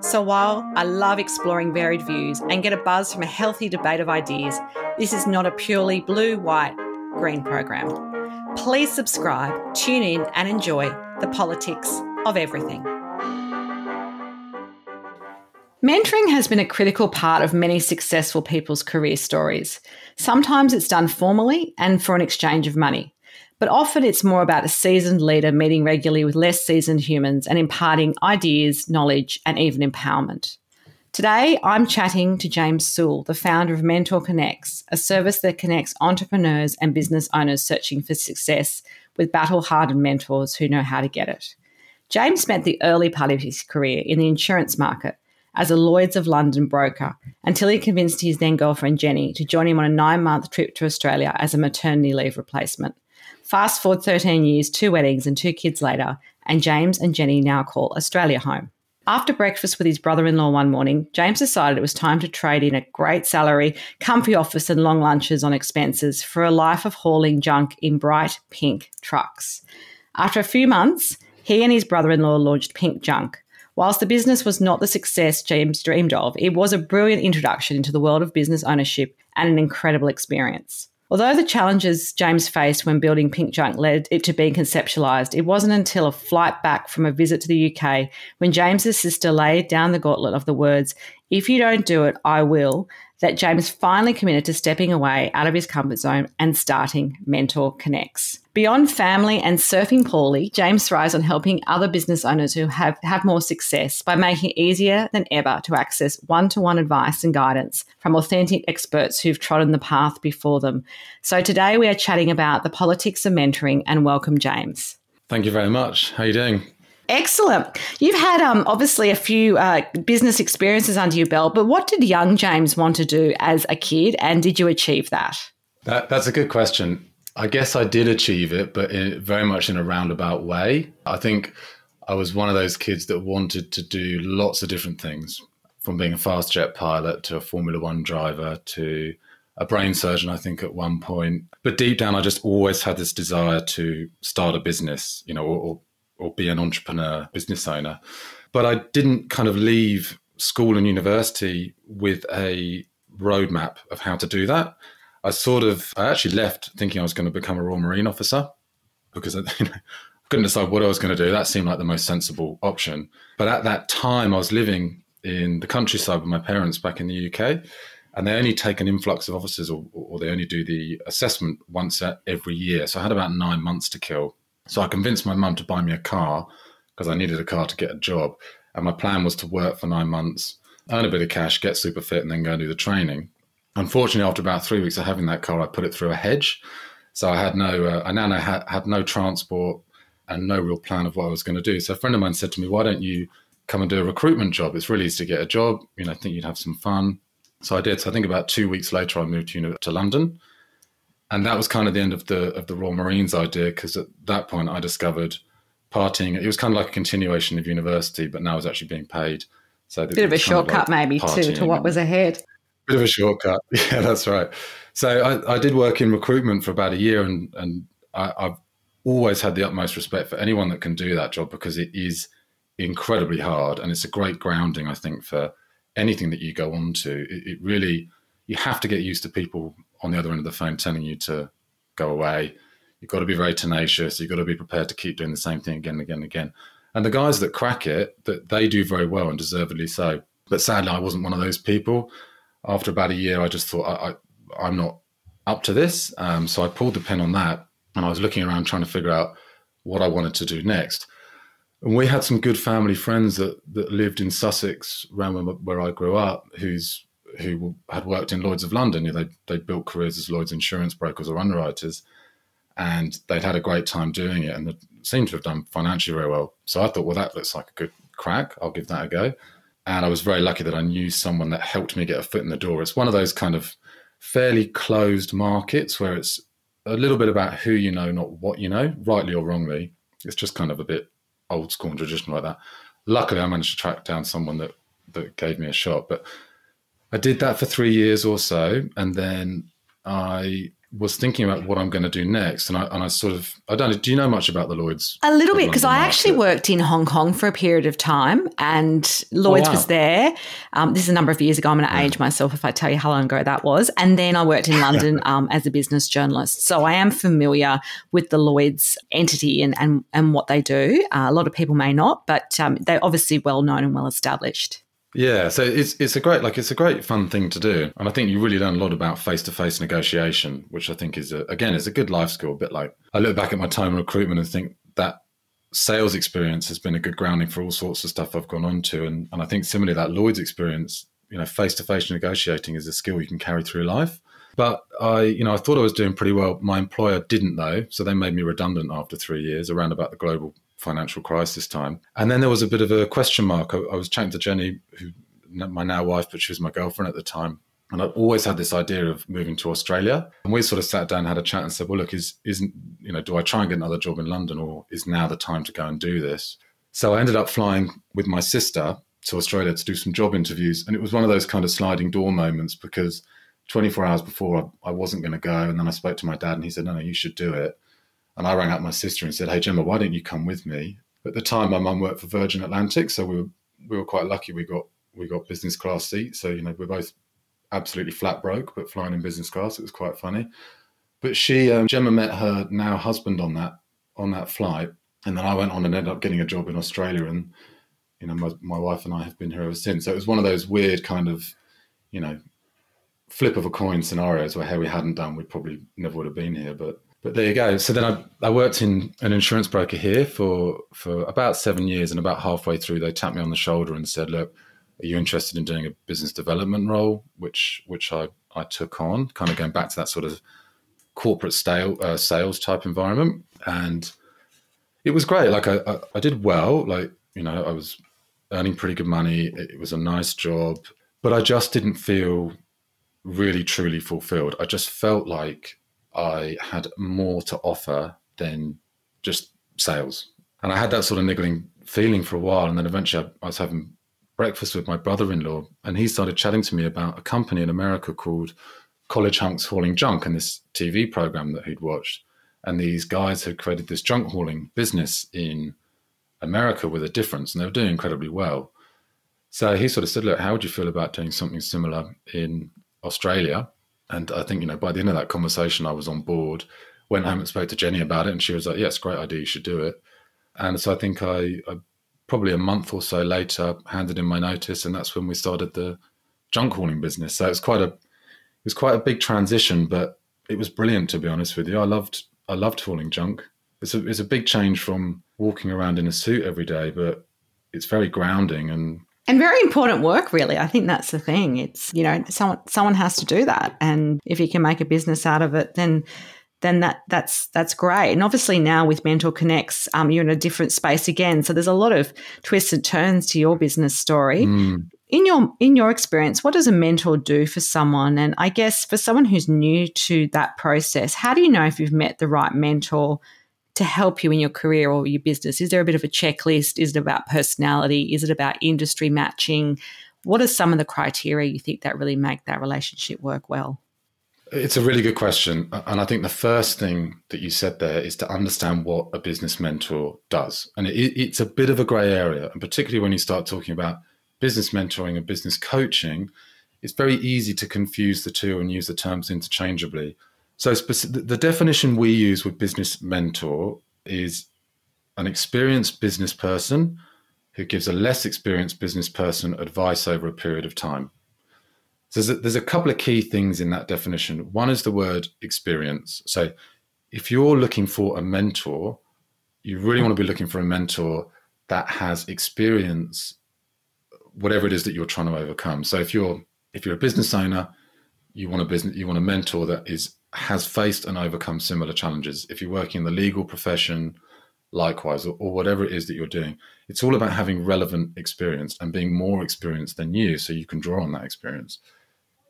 so while I love exploring varied views and get a buzz from a healthy debate of ideas, this is not a purely blue, white, green program. Please subscribe, tune in, and enjoy the politics of everything. Mentoring has been a critical part of many successful people's career stories. Sometimes it's done formally and for an exchange of money. But often it's more about a seasoned leader meeting regularly with less seasoned humans and imparting ideas, knowledge, and even empowerment. Today, I'm chatting to James Sewell, the founder of MentorConnex, a service that connects entrepreneurs and business owners searching for success with battle hardened mentors who know how to get it. James spent the early part of his career in the insurance market as a Lloyd's of London broker until he convinced his then girlfriend Jenny to join him on a nine month trip to Australia as a maternity leave replacement. Fast forward 13 years, two weddings, and two kids later, and James and Jenny now call Australia home. After breakfast with his brother in law one morning, James decided it was time to trade in a great salary, comfy office, and long lunches on expenses for a life of hauling junk in bright pink trucks. After a few months, he and his brother in law launched Pink Junk. Whilst the business was not the success James dreamed of, it was a brilliant introduction into the world of business ownership and an incredible experience. Although the challenges James faced when building Pink Junk led it to being conceptualised, it wasn't until a flight back from a visit to the UK when James's sister laid down the gauntlet of the words, If you don't do it, I will, that James finally committed to stepping away out of his comfort zone and starting MentorConnex. Beyond family and surfing poorly, James thrives on helping other business owners who have, have more success by making it easier than ever to access one to one advice and guidance from authentic experts who've trodden the path before them. So today we are chatting about the politics of mentoring and welcome, James. Thank you very much. How are you doing? Excellent. You've had um, obviously a few uh, business experiences under your belt, but what did young James want to do as a kid, and did you achieve that? that that's a good question. I guess I did achieve it, but in, very much in a roundabout way. I think I was one of those kids that wanted to do lots of different things, from being a fast jet pilot to a Formula One driver to a brain surgeon, I think, at one point. But deep down, I just always had this desire to start a business, you know, or, or be an entrepreneur, business owner. But I didn't kind of leave school and university with a roadmap of how to do that. I sort of, I actually left thinking I was going to become a Royal Marine officer because I you know, couldn't decide what I was going to do. That seemed like the most sensible option. But at that time, I was living in the countryside with my parents back in the UK, and they only take an influx of officers, or, or they only do the assessment once every year. So I had about nine months to kill. So I convinced my mum to buy me a car because I needed a car to get a job. And my plan was to work for nine months, earn a bit of cash, get super fit, and then go and do the training. Unfortunately, after about three weeks of having that car, I put it through a hedge. So I had no, uh, I now had, had no transport and no real plan of what I was going to do. So a friend of mine said to me, "Why don't you come and do a recruitment job? It's really easy to get a job. You know, I think you'd have some fun." So I did. So I think about two weeks later, I moved to, to London, and that was kind of the end of the of the Royal Marines idea because at that point I discovered partying. It was kind of like a continuation of university, but now I was actually being paid. So a bit of a shortcut, like maybe, to, to what was ahead. Bit of a shortcut. Yeah, that's right. So I, I did work in recruitment for about a year, and and I, I've always had the utmost respect for anyone that can do that job because it is incredibly hard, and it's a great grounding, I think, for anything that you go on to. It, it really you have to get used to people on the other end of the phone telling you to go away. You've got to be very tenacious. You've got to be prepared to keep doing the same thing again and again and again. And the guys that crack it, that they do very well and deservedly so. But sadly, I wasn't one of those people after about a year, I just thought I, I am not up to this. Um, so I pulled the pin on that, and I was looking around trying to figure out what I wanted to do next. And we had some good family friends that that lived in Sussex, around where I grew up, who's who had worked in Lloyd's of London. You know, they they built careers as Lloyd's insurance brokers or underwriters, and they'd had a great time doing it, and seemed to have done financially very well. So I thought, well, that looks like a good crack. I'll give that a go And I was very lucky that I knew someone that helped me get a foot in the door. It's one of those kind of fairly closed markets where it's a little bit about who you know, not what you know, rightly or wrongly. It's just kind of a bit old school and traditional like that. Luckily, I managed to track down someone that that gave me a shot. But I did that for three years or so, and then I was thinking about what I'm going to do next, and I and I sort of I don't. Do you know much about the Lloyd's? A little bit because I actually worked in Hong Kong for a period of time, and Lloyd's oh, wow. was there. Um, this is a number of years ago. I'm going to yeah. age myself if I tell you how long ago that was. And then I worked in London um, as a business journalist, so I am familiar with the Lloyd's entity and and and what they do. Uh, a lot of people may not, but um, they're obviously well known and well established. Yeah, so it's it's a great like it's a great fun thing to do, and I think you really learn a lot about face to face negotiation, which I think is a, again is a good life skill. A bit like I look back at my time in recruitment and think that sales experience has been a good grounding for all sorts of stuff I've gone on to, and and I think similarly that Lloyd's experience, you know, face to face negotiating is a skill you can carry through life. But I, you know, I thought I was doing pretty well. My employer didn't though, so they made me redundant after three years, around about the global financial crisis time. And then there was a bit of a question mark. I, I was chatting to Jenny, who my now wife, but she was my girlfriend at the time. And I always had this idea of moving to Australia. And we sort of sat down, had a chat, and said, "Well, look, is isn't you know, do I try and get another job in London, or is now the time to go and do this?" So I ended up flying with my sister to Australia to do some job interviews, and it was one of those kind of sliding door moments because 24 hours before I, I wasn't going to go, and then I spoke to my dad, and he said, "No, no, you should do it." And I rang up my sister and said, "Hey Gemma, why don't you come with me?" At the time, my mum worked for Virgin Atlantic, so we were we were quite lucky. We got we got business class seats, so you know we're both absolutely flat broke, but flying in business class, it was quite funny. But she, um, Gemma, met her now husband on that on that flight, and then I went on and ended up getting a job in Australia, and you know my my wife and I have been here ever since. So it was one of those weird kind of, you know, flip of a coin scenarios where hey we hadn't done, we probably never would have been here, but but there you go. So then I, I worked in an insurance broker here for for about seven years, and about halfway through, they tapped me on the shoulder and said, "Look, are you interested in doing a business development role?" Which which I I took on, kind of going back to that sort of corporate style, uh, sales type environment, and it was great. Like I, I I did well. Like you know, I was earning pretty good money. It was a nice job, but I just didn't feel really truly fulfilled. I just felt like I had more to offer than just sales. And I had that sort of niggling feeling for a while. And then eventually I was having breakfast with my brother in law, and he started chatting to me about a company in America called College Hunks Hauling Junk and this TV program that he'd watched. And these guys had created this junk hauling business in America with a difference, and they were doing incredibly well. So he sort of said, Look, how would you feel about doing something similar in Australia? And I think, you know, by the end of that conversation, I was on board, went home and spoke to Jenny about it. And she was like, yes, great idea. You should do it. And so I think I, I probably a month or so later handed in my notice. And that's when we started the junk hauling business. So it's quite a, it was quite a big transition, but it was brilliant to be honest with you. I loved, I loved hauling junk. It's a, it's a big change from walking around in a suit every day, but it's very grounding and and very important work really. I think that's the thing. It's you know someone someone has to do that. And if you can make a business out of it then then that that's that's great. And obviously now with MentorConnex um, you're in a different space again. So there's a lot of twists and turns to your business story. Mm. in your in your experience what does a mentor do for someone? And i guess for someone who's new to that process how do you know if you've met the right mentor to help you in your career or your business? Is there a bit of a checklist? Is it about personality? Is it about industry matching? What are some of the criteria you think that really make that relationship work well? It's a really good question. And I think the first thing that you said there is to understand what a business mentor does. And it, it's a bit of a gray area. And particularly when you start talking about business mentoring and business coaching, it's very easy to confuse the two and use the terms interchangeably. So the definition we use with business mentor is an experienced business person who gives a less experienced business person advice over a period of time. So there's a, there's a couple of key things in that definition. One is the word experience. So if you're looking for a mentor, you really want to be looking for a mentor that has experience whatever it is that you're trying to overcome. So if you're if you're a business owner, you want a business you want a mentor that is has faced and overcome similar challenges. If you're working in the legal profession, likewise, or, or whatever it is that you're doing. It's all about having relevant experience and being more experienced than you so you can draw on that experience.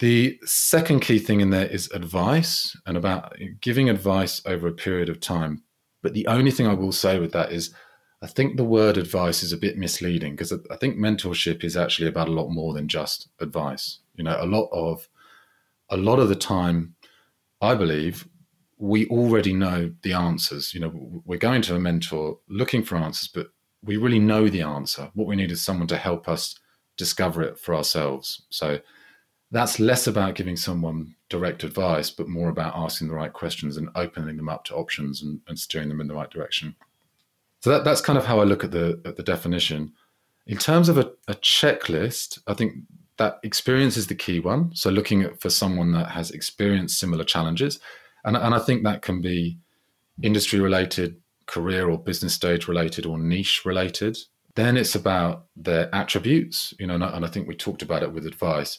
The second key thing in there is advice and about giving advice over a period of time. But the only thing I will say with that is I think the word advice is a bit misleading because I think mentorship is actually about a lot more than just advice. You know, a lot of a lot of the time, I believe we already know the answers. You know, we're going to a mentor looking for answers, but we really know the answer. What we need is someone to help us discover it for ourselves. So that's less about giving someone direct advice, but more about asking the right questions and opening them up to options and, and steering them in the right direction. So that, that's kind of how I look at the at the definition. In terms of a, a checklist, I think that experience is the key one. So looking at for someone that has experienced similar challenges, and and I think that can be industry related, career or business stage related, or niche related. Then it's about their attributes, you know, and I, and I think we talked about it with advice.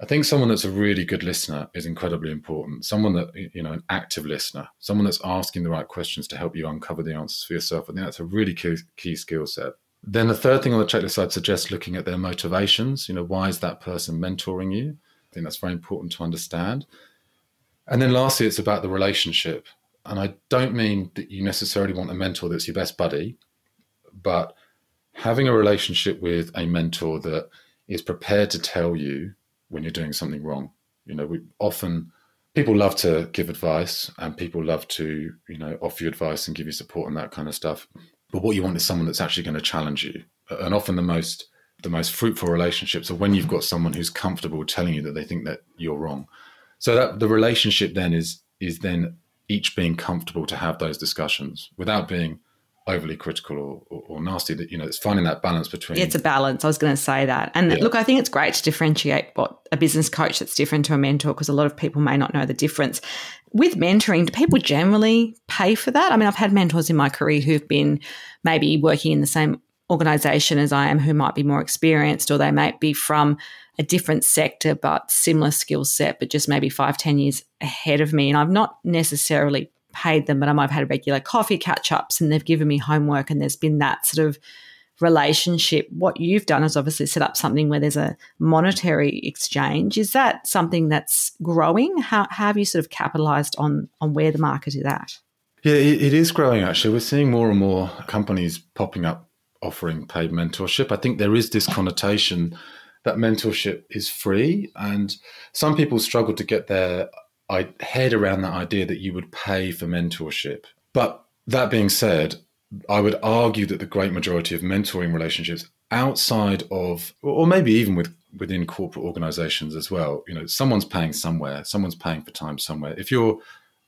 I think someone that's a really good listener is incredibly important. Someone that, you know, an active listener, someone that's asking the right questions to help you uncover the answers for yourself. I think that's a really key, key skill set. Then the third thing on the checklist, I'd suggest looking at their motivations. You know, why is that person mentoring you? I think that's very important to understand. And then lastly, it's about the relationship. And I don't mean that you necessarily want a mentor that's your best buddy, but having a relationship with a mentor that is prepared to tell you when you're doing something wrong. You know, we often people love to give advice and people love to, you know, offer you advice and give you support and that kind of stuff. But what you want is someone that's actually going to challenge you. And often the most the most fruitful relationships are when you've got someone who's comfortable telling you that they think that you're wrong. So that the relationship then is is then each being comfortable to have those discussions without being overly critical or, or, or, nasty that you know it's finding that balance between it's a balance i was going to say that and yeah. look i think it's great to differentiate what a business coach that's different to a mentor because a lot of people may not know the difference with mentoring do people generally pay for that? I mean i've had mentors in my career who've been maybe working in the same organization as i am who might be more experienced or they might be from a different sector but similar skill set but just maybe five ten years ahead of me. And i've not necessarily paid them, but I might have had regular coffee catch ups and they've given me homework and there's been that sort of relationship. What you've done is obviously set up something where there's a monetary exchange. Is that something that's growing? How, how have you sort of capitalized on, on where the market is at? Yeah, it, it is growing actually. We're seeing more and more companies popping up offering paid mentorship. I think there is this connotation that mentorship is free, and some people struggle to get their head around that idea that you would pay for mentorship. But that being said, I would argue that the great majority of mentoring relationships outside of, or maybe even with within corporate organizations as well, you know, someone's paying somewhere, someone's paying for time somewhere. If you're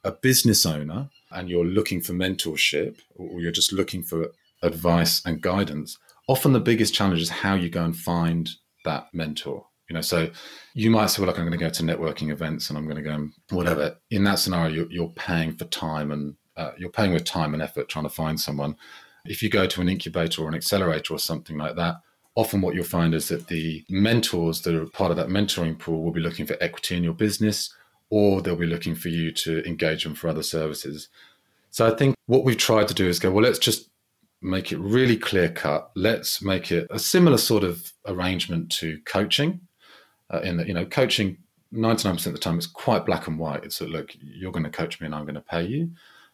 a business owner and you're looking for mentorship or you're just looking for advice and guidance, often the biggest challenge is how you go and find that mentor. You know, so you might say, well, like I'm going to go to networking events and I'm going to go and whatever. In that scenario, you're, you're paying for time and uh, you're paying with time and effort trying to find someone. If you go to an incubator or an accelerator or something like that, often what you'll find is that the mentors that are part of that mentoring pool will be looking for equity in your business or they'll be looking for you to engage them for other services. So I think what we've tried to do is go, well, let's just make it really clear cut. Let's make it a similar sort of arrangement to coaching uh, in that you know coaching 99% of the time it's quite black and white it's like look you're going to coach me and i'm going to pay you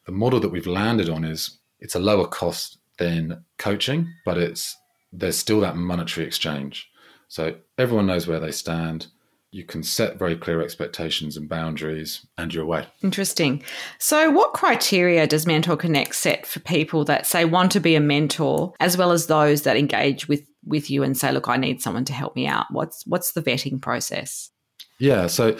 the model that we've landed on is it's a lower cost than coaching but it's there's still that monetary exchange so everyone knows where they stand you can set very clear expectations and boundaries and you're away. Interesting. So, what criteria does Mentor Connect set for people that say want to be a mentor, as well as those that engage with with you and say, "Look, I need someone to help me out"? What's what's the vetting process? Yeah. So,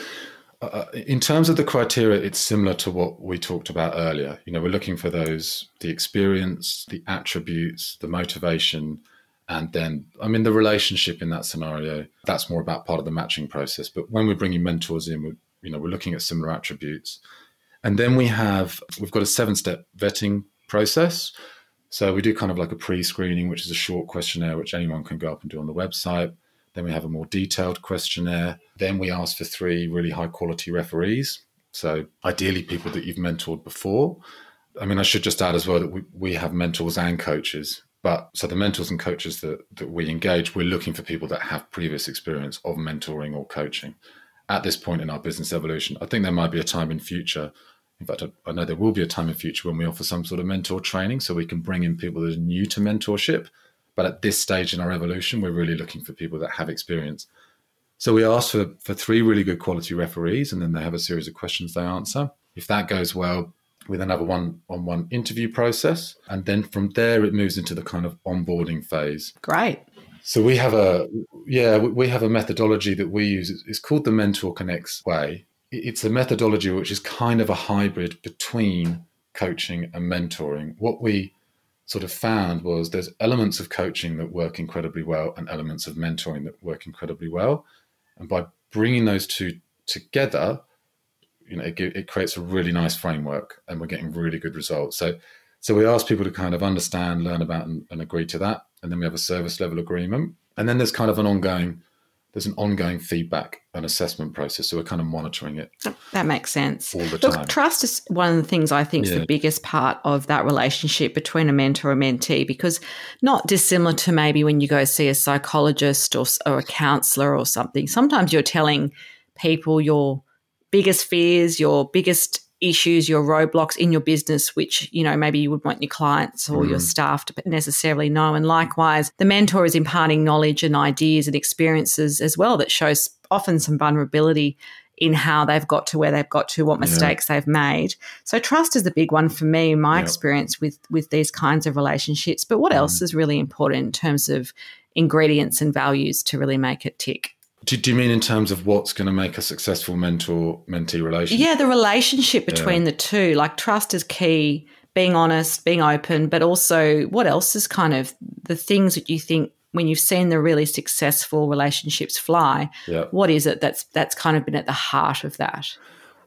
uh, in terms of the criteria, it's similar to what we talked about earlier. You know, we're looking for those the experience, the attributes, the motivation and then i mean the relationship in that scenario that's more about part of the matching process. But when we're bringing mentors in we're, you know we're looking at similar attributes. And then we have we've got a seven step vetting process. So we do kind of like a pre-screening which is a short questionnaire which anyone can go up and do on the website then we have a more detailed questionnaire then we ask for three really high quality referees so ideally people that you've mentored before I mean, I should just add as well that we, we have mentors and coaches. But so the mentors and coaches that, that we engage, we're looking for people that have previous experience of mentoring or coaching at this point in our business evolution. I think there might be a time in future. In fact, I know there will be a time in future when we offer some sort of mentor training so we can bring in people that are new to mentorship. But at this stage in our evolution, we're really looking for people that have experience. So we ask for, for three really good quality referees, and then they have a series of questions they answer. If that goes well, we then have a one on one interview process. And then from there, it moves into the kind of onboarding phase. Great. So we have a yeah we have a methodology that we use. It's called the MentorConnex way. It's a methodology which is kind of a hybrid between coaching and mentoring. What we sort of found was there's elements of coaching that work incredibly well and elements of mentoring that work incredibly well, and by bringing those two together, you know, it, it creates a really nice framework, and we're getting really good results. So, so we ask people to kind of understand, learn about, and, and agree to that, and then we have a service level agreement, and then there's kind of an ongoing there's an ongoing feedback and assessment process. So we're kind of monitoring it. That makes sense. All the Look, time. trust is one of the things I think is the biggest part of that relationship between a mentor and mentee because not dissimilar to maybe when you go see a psychologist or, or a counselor or something. Sometimes you're telling people your biggest fears, your biggest issues, your roadblocks in your business, which, you know, maybe you would want your clients or your mm. staff to necessarily know. And likewise, the mentor is imparting knowledge and ideas and experiences as well that shows often some vulnerability in how they've got to where they've got to, what mistakes they've made. So trust is the big one for me in my Yeah. experience with with these kinds of relationships. But what mm. else is really important in terms of ingredients and values to really make it tick? Do, do you mean in terms of what's going to make a successful mentor mentee relationship? Yeah, the relationship between the two, like trust is key, being honest, being open, but also what else is kind of the things that you think when you've seen the really successful relationships fly, Yeah. what is it that's that's kind of been at the heart of that?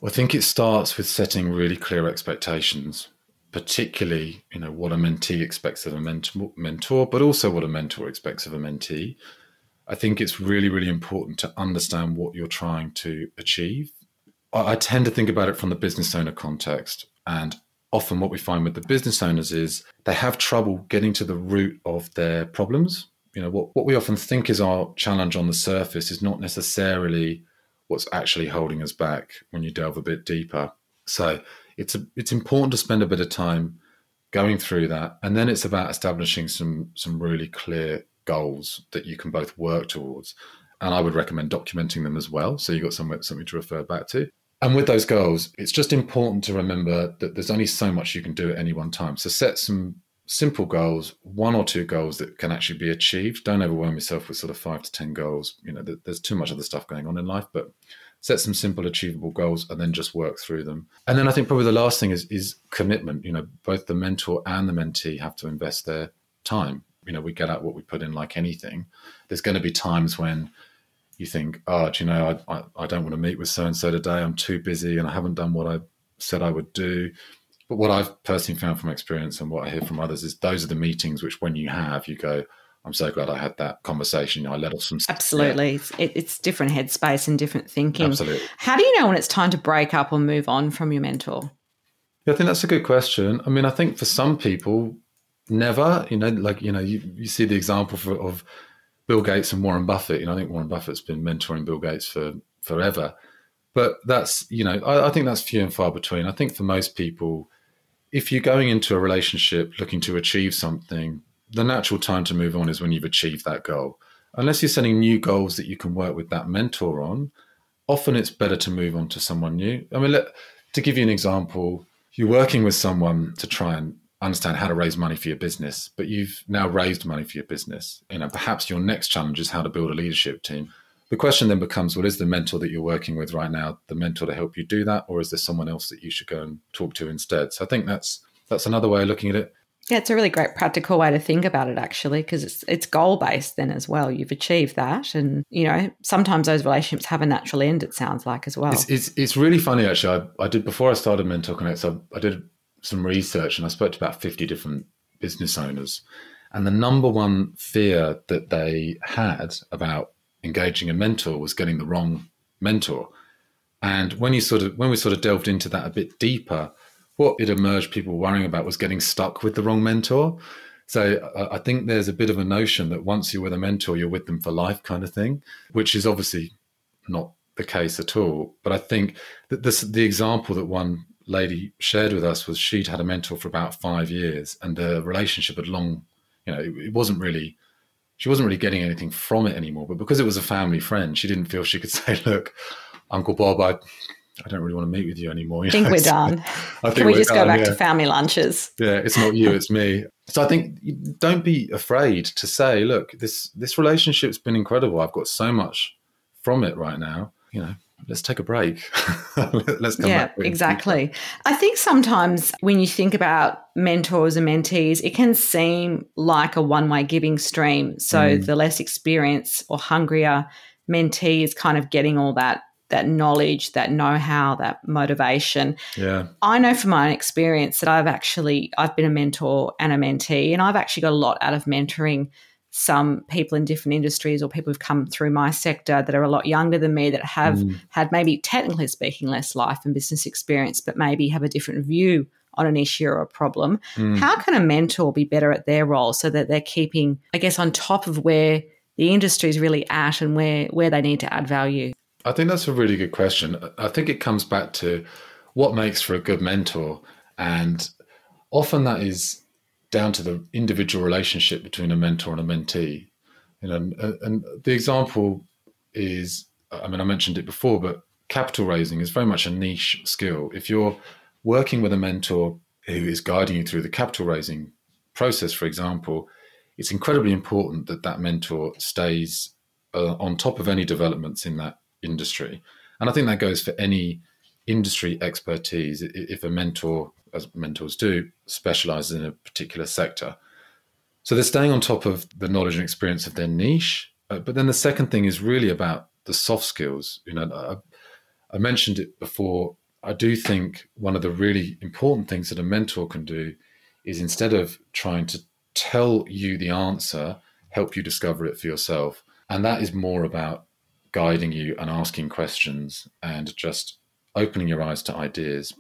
Well, I think it starts with setting really clear expectations, particularly, you know, what a mentee expects of a mentor, mentor, but also what a mentor expects of a mentee. I think it's really, really important to understand what you're trying to achieve. I, I tend to think about it from the business owner context. And often what we find with the business owners is they have trouble getting to the root of their problems. You know, what, what we often think is our challenge on the surface is not necessarily what's actually holding us back when you delve a bit deeper. So it's a, it's important to spend a bit of time going through that, and then it's about establishing some some really clear goals that you can both work towards. And I would recommend documenting them as well, so you've got somewhere something to refer back to. And with those goals, it's just important to remember that there's only so much you can do at any one time. So set some simple goals, one or two goals that can actually be achieved. Don't overwhelm yourself with sort of five to 10 goals. You know, there's too much other stuff going on in life, but set some simple, achievable goals and then just work through them. And then I think probably the last thing is, is commitment. You know, both the mentor and the mentee have to invest their time. You know, we get out what we put in like anything. There's going to be times when you think, oh, do you know, I, I, I don't want to meet with so and so today. I'm too busy and I haven't done what I said I would do. But what I've personally found from experience and what I hear from others is those are the meetings which, when you have, you go, I'm so glad I had that conversation. I let off some Absolutely. It's, it, it's different headspace and different thinking. absolutely. How do you know when it's time to break up or move on from your mentor? Yeah, I think that's a good question. I mean, I think for some people, never. You know, like you know, you, you see the example for, of Bill Gates and Warren Buffett. You know, I think Warren Buffett's been mentoring Bill Gates for forever. But that's you know, I, I think that's few and far between. I think for most people, if you're going into a relationship looking to achieve something, the natural time to move on is when you've achieved that goal. Unless you're setting new goals that you can work with that mentor on, often it's better to move on to someone new. I mean, let, to give you an example, you're working with someone to try and understand how to raise money for your business, but you've now raised money for your business. You know, perhaps your next challenge is how to build a leadership team. The question then becomes, well, is the mentor that you're working with right now the mentor to help you do that, or is there someone else that you should go and talk to instead? So I think that's that's another way of looking at it. Yeah, it's a really great practical way to think about it actually because it's it's goal based then as well. You've achieved that and you know, sometimes those relationships have a natural end it sounds like as well. It's, it's it's really funny actually. I, I did before I started Mentor Connect. I, I did some research and I spoke to about fifty different business owners, and the number one fear that they had about engaging a mentor was getting the wrong mentor. And when you sort of when we sort of delved into that a bit deeper, what it emerged people were worrying about was getting stuck with the wrong mentor. So uh, I think there's a bit of a notion that once you're with a mentor, you're with them for life, kind of thing, which is obviously not the case at all. But I think that this, the example that one lady shared with us was she'd had a mentor for about five years, and the relationship had long, you know, it, it wasn't really. She wasn't really getting anything from it anymore, but because it was a family friend, she didn't feel she could say, "Look, Uncle Bob, I I don't really want to meet with you anymore. You I think know? we're done. I Can we just done, go back yeah. to family lunches? Yeah, it's not you, it's me. So I think don't be afraid to say, look, this this relationship's been incredible. I've got so much from it right now. You know, let's take a break. let's come yeah, back. exactly. I think sometimes when you think about mentors and mentees, it can seem like a one way giving stream. So mm. the less experienced or hungrier mentee is kind of getting all that that knowledge, that know-how, that motivation. Yeah. I know from my own experience that I've actually I've been a mentor and a mentee and I've actually got a lot out of mentoring some people in different industries or people who've come through my sector that are a lot younger than me that have mm. had maybe technically speaking less life and business experience but maybe have a different view on an issue or a problem. Mm. How can a mentor be better at their role so that they're keeping I guess on top of where the industry is really at and where where they need to add value? I think that's a really good question. I think it comes back to what makes for a good mentor. And often that is down to the individual relationship between a mentor and a mentee. You know, and, and the example is, I mean, I mentioned it before, but capital raising is very much a niche skill. If you're working with a mentor who is guiding you through the capital raising process, for example, it's incredibly important that that mentor stays uh, on top of any developments in that industry. And I think that goes for any industry expertise. If a mentor, as mentors do, specializes in a particular sector. So they're staying on top of the knowledge and experience of their niche. Uh, but then the second thing is really about the soft skills. You know, I, I mentioned it before. I do think one of the really important things that a mentor can do is instead of trying to tell you the answer, help you discover it for yourself. And that is more about guiding you and asking questions and just opening your eyes to ideas.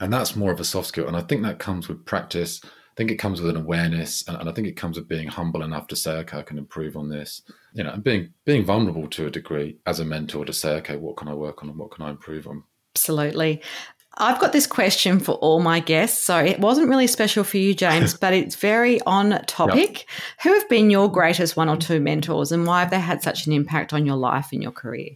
And that's more of a soft skill. And I think that comes with practice. I think it comes with an awareness, and, and, I think it comes with being humble enough to say, "Okay, I can improve on this." You know, and being being vulnerable to a degree as a mentor to say, "Okay, what can I work on and what can I improve on?" Absolutely. I've got this question for all my guests. So it wasn't really special for you, James, but it's very on topic. Yep. Who have been your greatest one or two mentors and why have they had such an impact on your life and your career?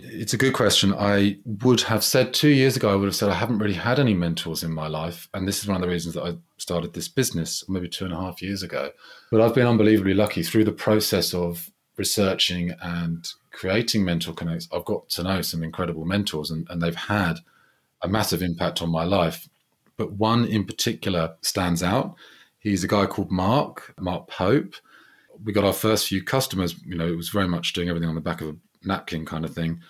It's a good question. I would have said two years ago, I would have said I haven't really had any mentors in my life. And this is one of the reasons that I started this business maybe two and a half years ago. But I've been unbelievably lucky through the process of researching and creating MentorConnex. I've got to know some incredible mentors and, and they've had a massive impact on my life. But one in particular stands out. He's a guy called Mark, Mark Pope. We got our first few customers, you know, it was very much doing everything on the back of a napkin kind of thing.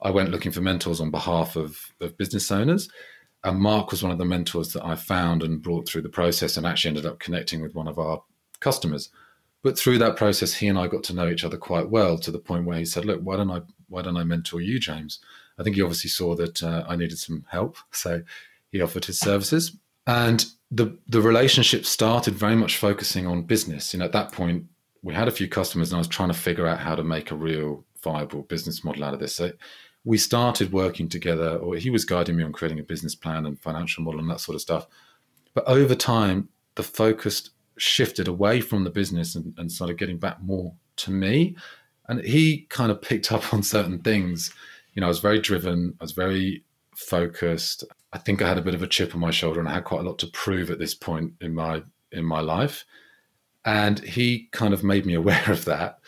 I went looking for mentors on behalf of, of business owners. And Mark was one of the mentors that I found and brought through the process and actually ended up connecting with one of our customers. But through that process, he and I got to know each other quite well to the point where he said, Look, why don't I why don't I mentor you, James? I think he obviously saw that uh, I needed some help, so he offered his services. And the the relationship started very much focusing on business. Know, at that point, we had a few customers, and I was trying to figure out how to make a real viable business model out of this. So we started working together, or he was guiding me on creating a business plan and financial model and that sort of stuff. But over time, the focus shifted away from the business and, and started getting back more to me. And he kind of picked up on certain things you know, I was very driven. I was very focused. I think I had a bit of a chip on my shoulder, and I had quite a lot to prove at this point in my in my life. And he kind of made me aware of that,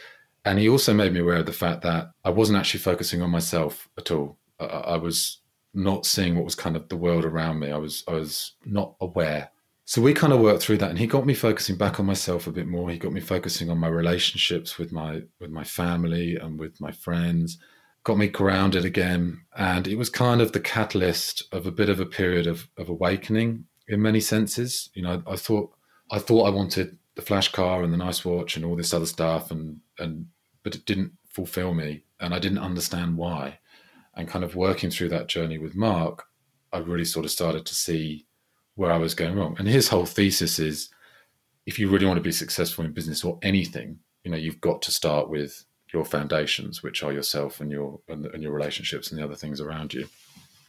and he also made me aware of the fact that I wasn't actually focusing on myself at all. I, I was not seeing what was kind of the world around me. I was I was not aware. So we kind of worked through that, and he got me focusing back on myself a bit more. He got me focusing on my relationships with my with my family and with my friends got me grounded again. And it was kind of the catalyst of a bit of a period of, of awakening in many senses. You know, I thought I thought I wanted the flash car and the nice watch and all this other stuff and and but it didn't fulfill me and I didn't understand why. And kind of working through that journey with Mark, I really sort of started to see where I was going wrong. And his whole thesis is if you really want to be successful in business or anything, you know, you've got to start with your foundations, which are yourself and your and, and your relationships and the other things around you.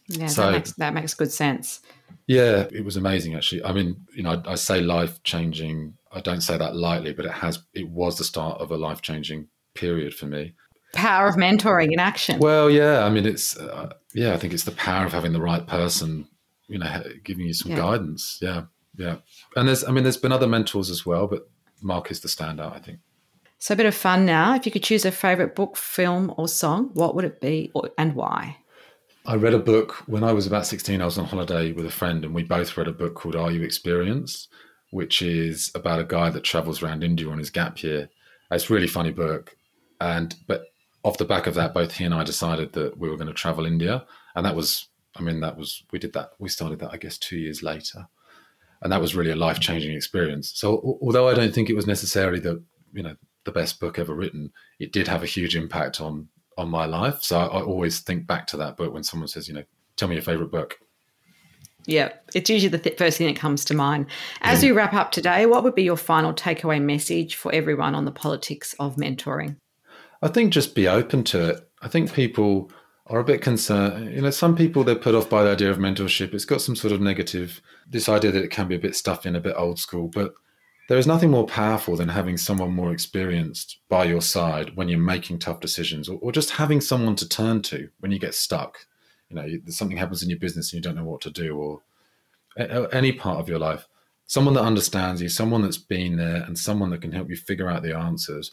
Yeah, so, that makes that makes good sense. Yeah, it was amazing actually. I mean, you know, I, I say life changing. I don't say that lightly, but it has. It was the start of a life changing period for me. Power of mentoring in action. Well, yeah. I mean, it's uh, yeah. I think it's the power of having the right person, you know, giving you some yeah. guidance. Yeah, yeah. And there's, I mean, there's been other mentors as well, but Mark is the standout, I think. So a bit of fun now. If you could choose a favorite book, film, or song, what would it be, and why? I read a book when I was about 16. I was on holiday with a friend, and we both read a book called Are You Experienced, which is about a guy that travels around India on his gap year. Uh, it's a really funny book. And, but off the back of that, both he and I decided that we were going to travel India. And that was, I mean, that was, we did that, we started that, I guess, two years later. And that was really a life changing experience. So, although I don't think it was necessarily the, you know, the best book ever written, it did have a huge impact on on my life. So I, I always think back to that book when someone says, you know, tell me your favorite book. Yeah, it's usually the th- first thing that comes to mind. As we wrap up today, what would be your final takeaway message for everyone on the politics of mentoring? I think just be open to it. I think people are a bit concerned. You know, some people they're put off by the idea of mentorship. It's got some sort of negative, this idea that it can be a bit stuffy and a bit old school. But there is nothing more powerful than having someone more experienced by your side when you're making tough decisions, or, or just having someone to turn to when you get stuck. You know, something happens in your business and you don't know what to do, or any part of your life. Someone that understands you, someone that's been there, and someone that can help you figure out the answers.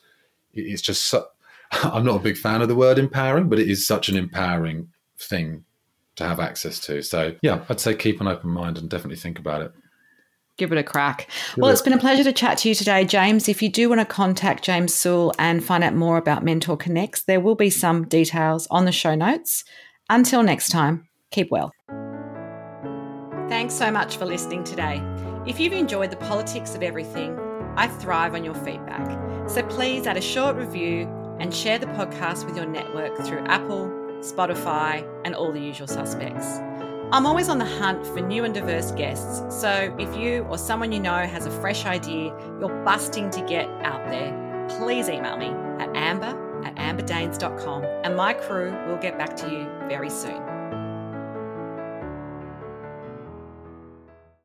It's just. So, I'm not a big fan of the word empowering, but it is such an empowering thing to have access to. So, yeah, I'd say keep an open mind and definitely think about it give it a crack. Well, it's been a pleasure to chat to you today, James. If you do want to contact James Sewell and find out more about MentorConnex, there will be some details on the show notes. Until next time, keep well. Thanks so much for listening today. If you've enjoyed the politics of everything, I thrive on your feedback. So please add a short review and share the podcast with your network through Apple, Spotify, and all the usual suspects. I'm always on the hunt for new and diverse guests, so if you or someone you know has a fresh idea you're busting to get out there, please email me at amber at amberdaines.com and my crew will get back to you very soon.